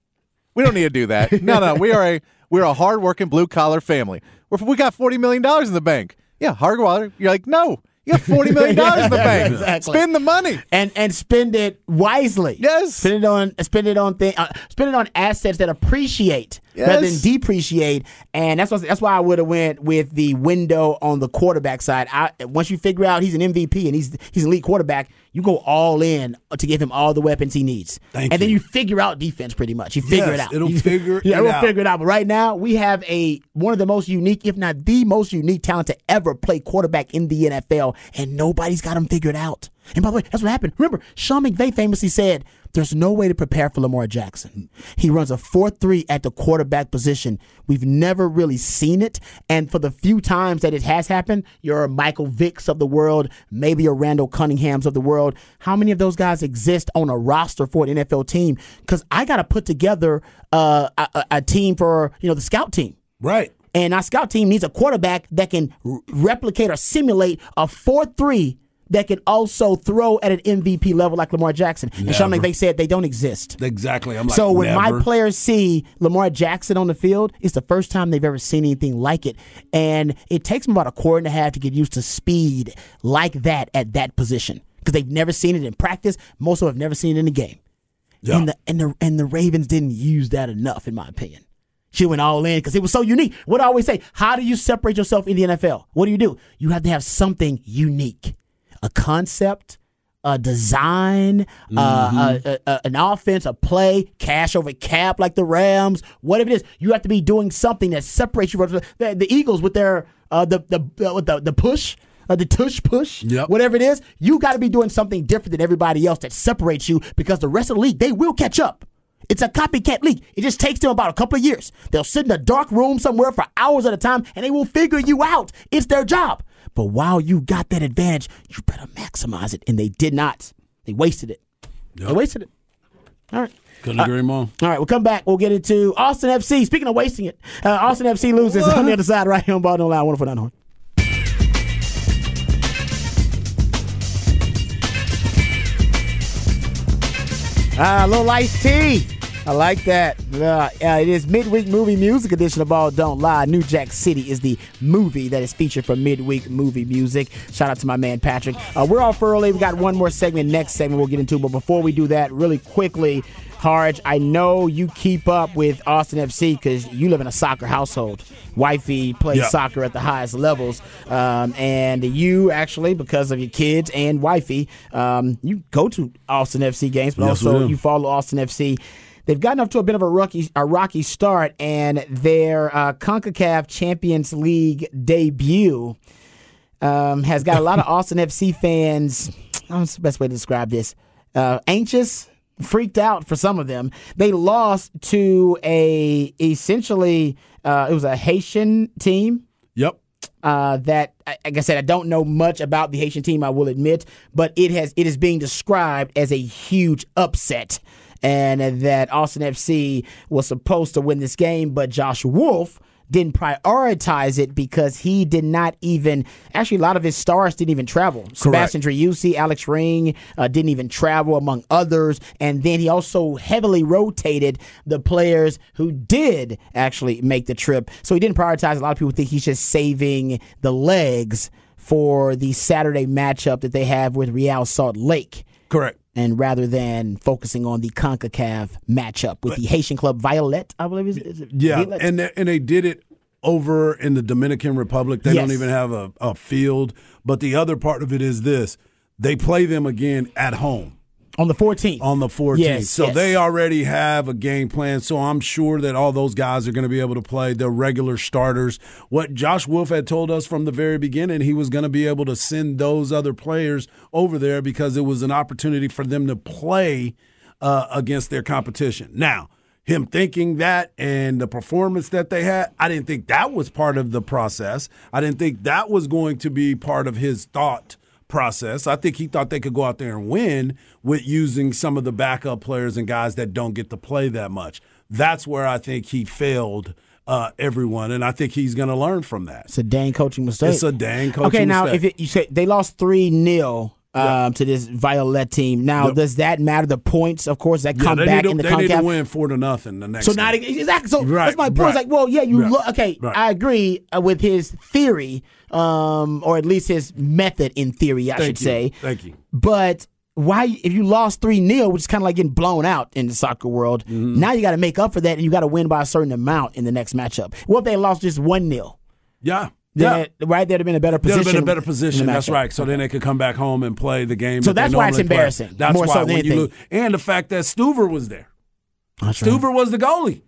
We don't need to do that. No, no. We are a we're a hardworking blue collar family. We're, we got forty million dollars in the bank. Yeah, hard water. You're like, no, you got forty million dollars in the bank. Exactly. Spend the money. and and spend it wisely. Yes. spend it on spend it on thing, uh, spend it on assets that appreciate rather than depreciate. And that's what, that's why I would have went with the window on the quarterback side. I, once you figure out he's an MVP and he's he's an elite quarterback, you go all in to give him all the weapons he needs. Thank and then you. you figure out defense pretty much. You figure Yes, it out. it'll You- figure yeah, it we'll out. figure it out. But right now we have a one of the most unique, if not the most unique talent to ever play quarterback in the NFL, and nobody's got him figured out. And by the way, that's what happened. Remember, Sean McVay famously said, "There's no way to prepare for Lamar Jackson. He runs a four-three at the quarterback position. We've never really seen it, and for the few times that it has happened, your Michael Vicks of the world, maybe your Randall Cunninghams of the world. How many of those guys exist on a roster for an NFL team? Because I got to put together uh, a, a- a team for you know the scout team." right. And our scout team needs a quarterback that can replicate or simulate a 4 3 that can also throw at an MVP level like Lamar Jackson. And Sean McVay said they don't exist. Exactly. I'm like, so when never. my players see Lamar Jackson on the field, it's the first time they've ever seen anything like it. And it takes them about a quarter and a half to get used to speed like that at that position because they've never seen it in practice. Most of them have never seen it in the game. Yeah. And the and the and the Ravens didn't use that enough, in my opinion. She went all in because it was so unique. What I always say: How do you separate yourself in the NFL? What do you do? You have to have something unique, a concept, a design, uh, a, a, a- an offense, a play, cash over cap like the Rams, whatever it is. You have to be doing something that separates you from the, the Eagles with their uh, the the uh, with the the push. Uh, the tush push, Yep. whatever it is, you got to be doing something different than everybody else that separates you because the rest of the league, they will catch up. It's a copycat league. It just takes them about a couple of years. They'll sit in a dark room somewhere for hours at a time and they will figure you out. It's their job. But while you got that advantage, you better maximize it. And they did not. They wasted it. They wasted it. All right. Couldn't agree more. All right, we'll come back. We'll get into Austin FC. Speaking of wasting it, uh, Austin FC loses on the other side right here on Ball Don't Lie. Wonderful Horn. Ah, a little iced tea. I like that. Uh, uh, it is midweek movie music edition of All Don't Lie. New Jack City is the movie that is featured for midweek movie music. Shout out to my man Patrick. Uh, we're off early. We got one more segment. Next segment we'll get into. But before we do that, really quickly, Harge, I know you keep up with Austin FC because you live in a soccer household. Wifey plays Yeah. soccer at the highest levels, um, and you actually, because of your kids and wifey, um, you go to Austin FC games, but Yes, also you follow Austin FC. They've gotten off to a bit of a rocky, a rocky start, and their uh, Concacaf Champions League debut um, has got a lot of Austin FC fans. Don't what's the best way to describe this. Uh, anxious, freaked out for some of them. They lost to a essentially uh, it was a Haitian team Yep. uh, that, I- like I said, I don't know much about the Haitian team. I will admit, but it has it is being described as a huge upset, and that Austin FC was supposed to win this game, but Josh Wolff didn't prioritize it because he did not even actually a lot of his stars didn't even travel. Sebastian Driussi, Alex Ring uh, didn't even travel among others, and then he also heavily rotated the players who did actually make the trip. So he didn't prioritize. A lot of people think he's just saving the legs for the Saturday matchup that they have with Real Salt Lake. Correct. And rather than focusing on the CONCACAF matchup with the Haitian club Violette, I believe is, is it Yeah, Violette? and they, and they did it over in the Dominican Republic. They don't even have a, a field. But the other part of it is this: they play them again at home on the 14th. on the 14th. Yes, so yes. they already have a game plan. So I'm sure that all those guys are going to be able to play their regular starters. What Josh Wolff had told us from the very beginning, he was going to be able to send those other players over there because it was an opportunity for them to play uh, against their competition. Now, him thinking that and the performance that they had, I didn't think that was part of the process. I didn't think that was going to be part of his thought process. I think he thought they could go out there and win with using some of the backup players and guys that don't get to play that much. That's where I think he failed uh, everyone, and I think he's going to learn from that. It's a dang coaching mistake. It's a dang coaching Okay, now mistake. if it, you say they lost three 0 um, to this Violette team, now Yep. does that matter? The points, of course, that Yeah, come they back to, in the they need to win four to nothing the next. So not exactly. So Right, that's my point. right. It's like, well, yeah, you Right. look. Okay. I agree uh, with his theory, um, or at least his method in theory, I Thank should you. say. Thank you. But why, if you lost three 0 which is kind of like getting blown out in the soccer world, Mm-hmm. now you got to make up for that, and you got to win by a certain amount in the next matchup. What if they lost just one 0 Yeah, Then yeah. right there'd have been a better They'd position. have been a better position. That's right. So then they could come back home and play the game. So that that's why it's normally play. embarrassing, That's why so when you lose, and the fact that Stuver was there. That's right. Stuver was the goalie.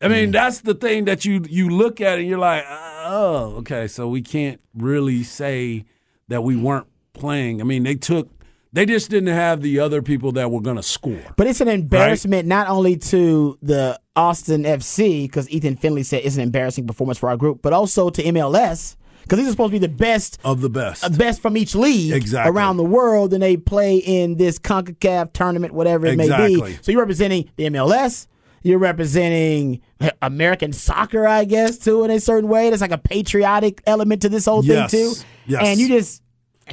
I Mm. mean, that's the thing that you you look at and you're like, oh, okay, so we can't really say that we weren't playing. I mean, they took, they just didn't have the other people that were going to score. But it's an embarrassment not only to the Austin FC because Ethan Finlay said it's an embarrassing performance for our group, but also to MLS because these are supposed to be the best Of the best. uh, best from each league Exactly. around the world, and they play in this Concacaf tournament, whatever it may Exactly. be. So you're representing the MLS. You're representing American soccer, I guess, too, in a certain way. There's like a patriotic element to this whole Yes. thing, too. Yes. And you just,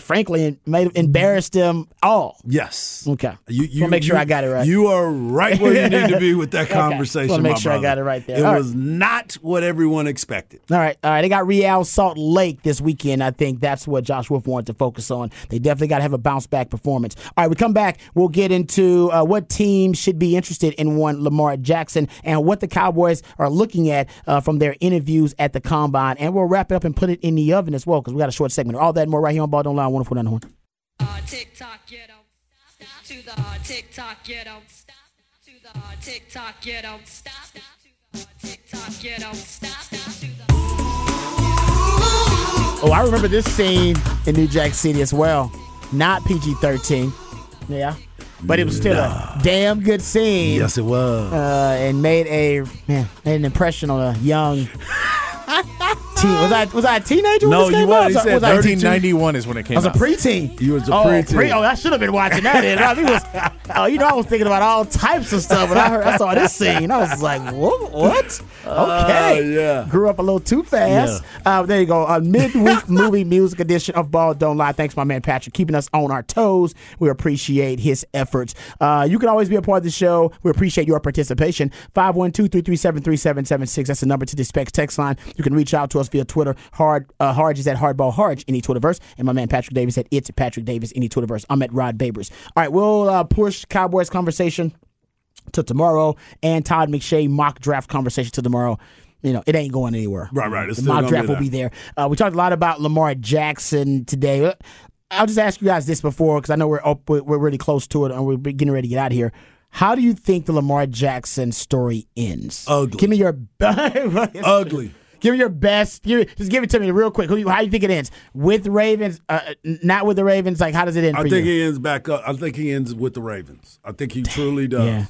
frankly, made embarrassed them all. Yes. Okay. You, wanna make sure you- I got it right. You are right where you need to be with that conversation. Wanna make sure I got it right there. It All right. was not what everyone expected. All right, all right. They got Real Salt Lake this weekend. I think that's what Josh Wolff wanted to focus on. They definitely got to have a bounce back performance. All right, we come back. We'll get into uh, what teams should be interested in one Lamar Jackson and what the Cowboys are looking at uh, from their interviews at the combine. And we'll wrap it up and put it in the oven as well because we got a short segment. All that and more right here on Ball Don't Lie. Wonderful on. Uh, TikTok, you don't stop to the TikTok, you don't stop to the TikTok, you don't stop to the TikTok, you don't stop. Oh, I remember this scene in New Jack City as well. Not PG 13. Yeah. But it was still a damn good scene. Yes, it was. uh, and made a man made an impression on a young teen. Was I was I a teenager? when No, this you out? He Was was 1991 is when it came I was a out. preteen. You was a oh, preteen. Pre- oh, I should have been watching that. Then. I was. Oh, you know, I was thinking about all types of stuff. When I heard, I saw this scene. I was like, what? What? Okay. Uh, yeah. Grew up a little too fast. Uh, there you go. A midweek movie music edition of Ball Don't Lie. Thanks, my man Patrick, keeping us on our toes. We appreciate his efforts. Uh, you can always be a part of the show. We appreciate your participation. 512 337 3776. That's the number to the Specs text line. You can reach out to us via Twitter. Hard uh, Harge is at Hardball Harge, any Twitterverse. And my man Patrick Davis at It's Patrick Davis, any Twitterverse. I'm at Rod Babers. All right, we'll uh, push Cowboys conversation to tomorrow, and Todd McShay mock draft conversation to tomorrow. You know, it ain't going anywhere. Right, right. It's the mock draft be will be there. Uh, we talked a lot about Lamar Jackson today. I'll just ask you guys this before because I know we're up, we're we're really close to it, and we're getting ready to get out of here. How do you think the Lamar Jackson story ends? Ugly. Give me your Ugly. Give me your best. Give, just give it to me real quick. Who you, how do you think it ends? With Ravens? Uh, not with the Ravens? Like, how does it end I think you? he ends back up. I think he ends with the Ravens. I think he truly does. Yeah.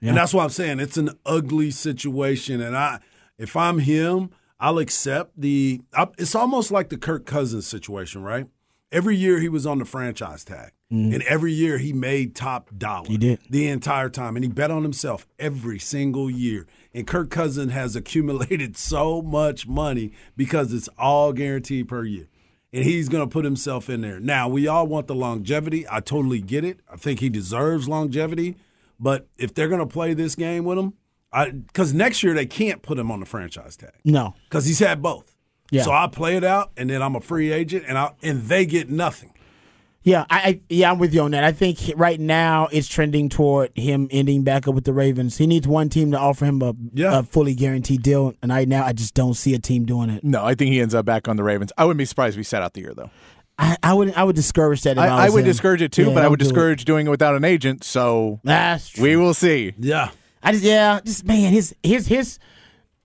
Yeah. And that's why I'm saying it's an ugly situation. And I, if I'm him, I'll accept the. I, it's almost like the Kirk Cousins situation, right? Every year he was on the franchise tag, and every year he made top dollar. He did. the entire time, and he bet on himself every single year. And Kirk Cousins has accumulated so much money because it's all guaranteed per year. And he's going to put himself in there. Now, we all want the longevity. I totally get it. I think he deserves longevity. But if they're going to play this game with him, I because next year they can't put him on the franchise tag no. because he's had both. Yeah. So I play it out, and then I'm a free agent, and I and they get nothing. Yeah, I, I yeah, I'm with you on that. I think right now it's trending toward him ending back up with the Ravens. He needs one team to offer him a, Yeah. a fully guaranteed deal, and right now I just don't see a team doing it. No, I think he ends up back on the Ravens. I wouldn't be surprised if he sat out the year though. I, I would I would discourage that. If I, I, I would him. discourage it too, Yeah, but I would do it. discourage doing it without an agent. So That's true. we will see. Yeah. I just yeah, just man, his his his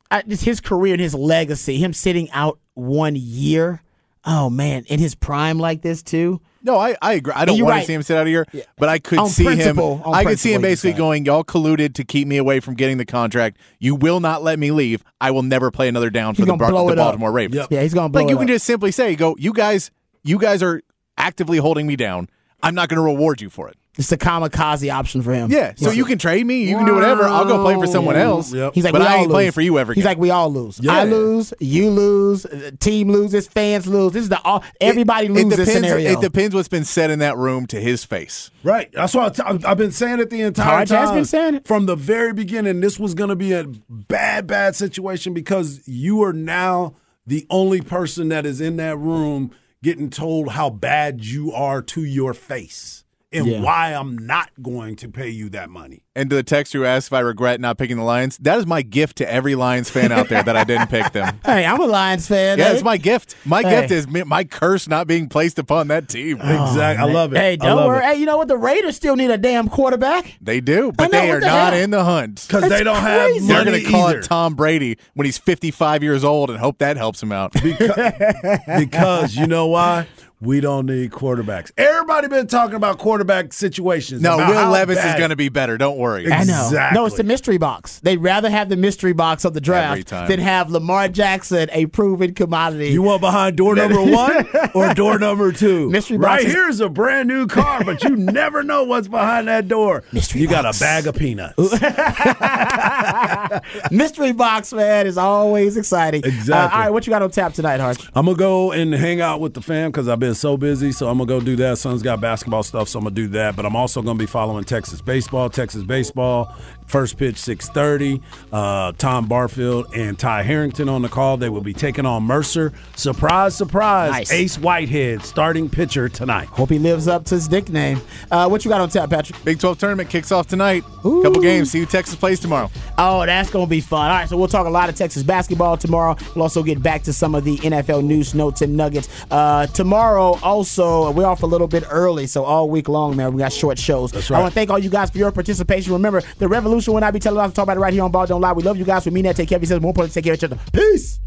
I, just his career and his legacy, him sitting out one year. Oh man, in his prime like this too. No, I, I agree. I don't you're want right. to see him sit out a year, but I could On see him. I could see him basically said. going, "Y'all colluded to keep me away from getting the contract. You will not let me leave. I will never play another down for the, Bar- the it up. Baltimore Ravens." Yep. Yeah, he's gonna blow Like it you can up. just simply say, "Go, you guys. You guys are actively holding me down. I'm not going to reward you for it." It's the kamikaze option for him. Yeah. So you can trade me. You can do whatever. I'll go play for someone else. Yep. He's like, but we I all ain't playing for you ever. He's like, we all lose. Yeah. I lose, you lose, the team loses, fans lose. This is the all. Everybody it, loses it depends, scenario. It depends what's been said in that room to his face. Right. That's what I t- I've I've been saying it the entire Harge time. has been saying it. from the very beginning. This was going to be a bad, bad situation because you are now the only person that is in that room getting told how bad you are to your face and Yeah. why I'm not going to pay you that money. And to the text who asked if I regret not picking the Lions, that is my gift to every Lions fan out there that I didn't pick them. hey, I'm a Lions fan. Yeah, Hey. it's my gift. My Hey. gift is my curse not being placed upon that team. exactly. Oh, I love it. Hey, don't worry. it. Hey, you know what? The Raiders still need a damn quarterback. They do, but know, they are the not hell? in the hunt. Because they don't crazy. have They're going to call either. it Tom Brady when he's 55 years old and hope that helps him out. because, because you know why? We don't need quarterbacks. Everybody been talking about quarterback situations. No, Will how Levis is going to be better. Don't worry. I know. Exactly. No, it's the mystery box. They'd rather have the mystery box of the draft than have Lamar Jackson, a proven commodity. You want behind door number one or door number two? Mystery right box is- here's a brand new car, but you never know what's behind that door. Mystery you got a bag of peanuts. mystery box, man, is always exciting. Exactly. Uh, all right, what you got on tap tonight, Harge? I'm gonna go and hang out with the fam because I've been so busy. So I'm gonna go do that. Son's got basketball stuff, so I'm gonna do that. But I'm also gonna be following Texas baseball. Texas baseball. First pitch 6:30. Uh, Tom Barfield and Ty Harrington on the call. They will be taking on Mercer. Surprise, surprise! Nice. Ace Whitehead, starting pitcher tonight. Hope he lives up to his nickname. Uh, what you got on tap, Patrick? Big 12 tournament kicks off tonight. Ooh. Couple games. See who Texas plays tomorrow. Oh, that's going to be fun. All right, so we'll talk a lot of Texas basketball tomorrow. We'll also get back to some of the NFL news, notes, and nuggets. Uh, tomorrow, also, we're off a little bit early, so all week long, man, we got short shows. That's I want to thank all you guys for your participation. Remember, the revolution will not be telling, televised. Talk about it right here on Ball Don't Lie. We love you guys. We mean that. Take care of yourselves. More importantly, take care of each other. Peace.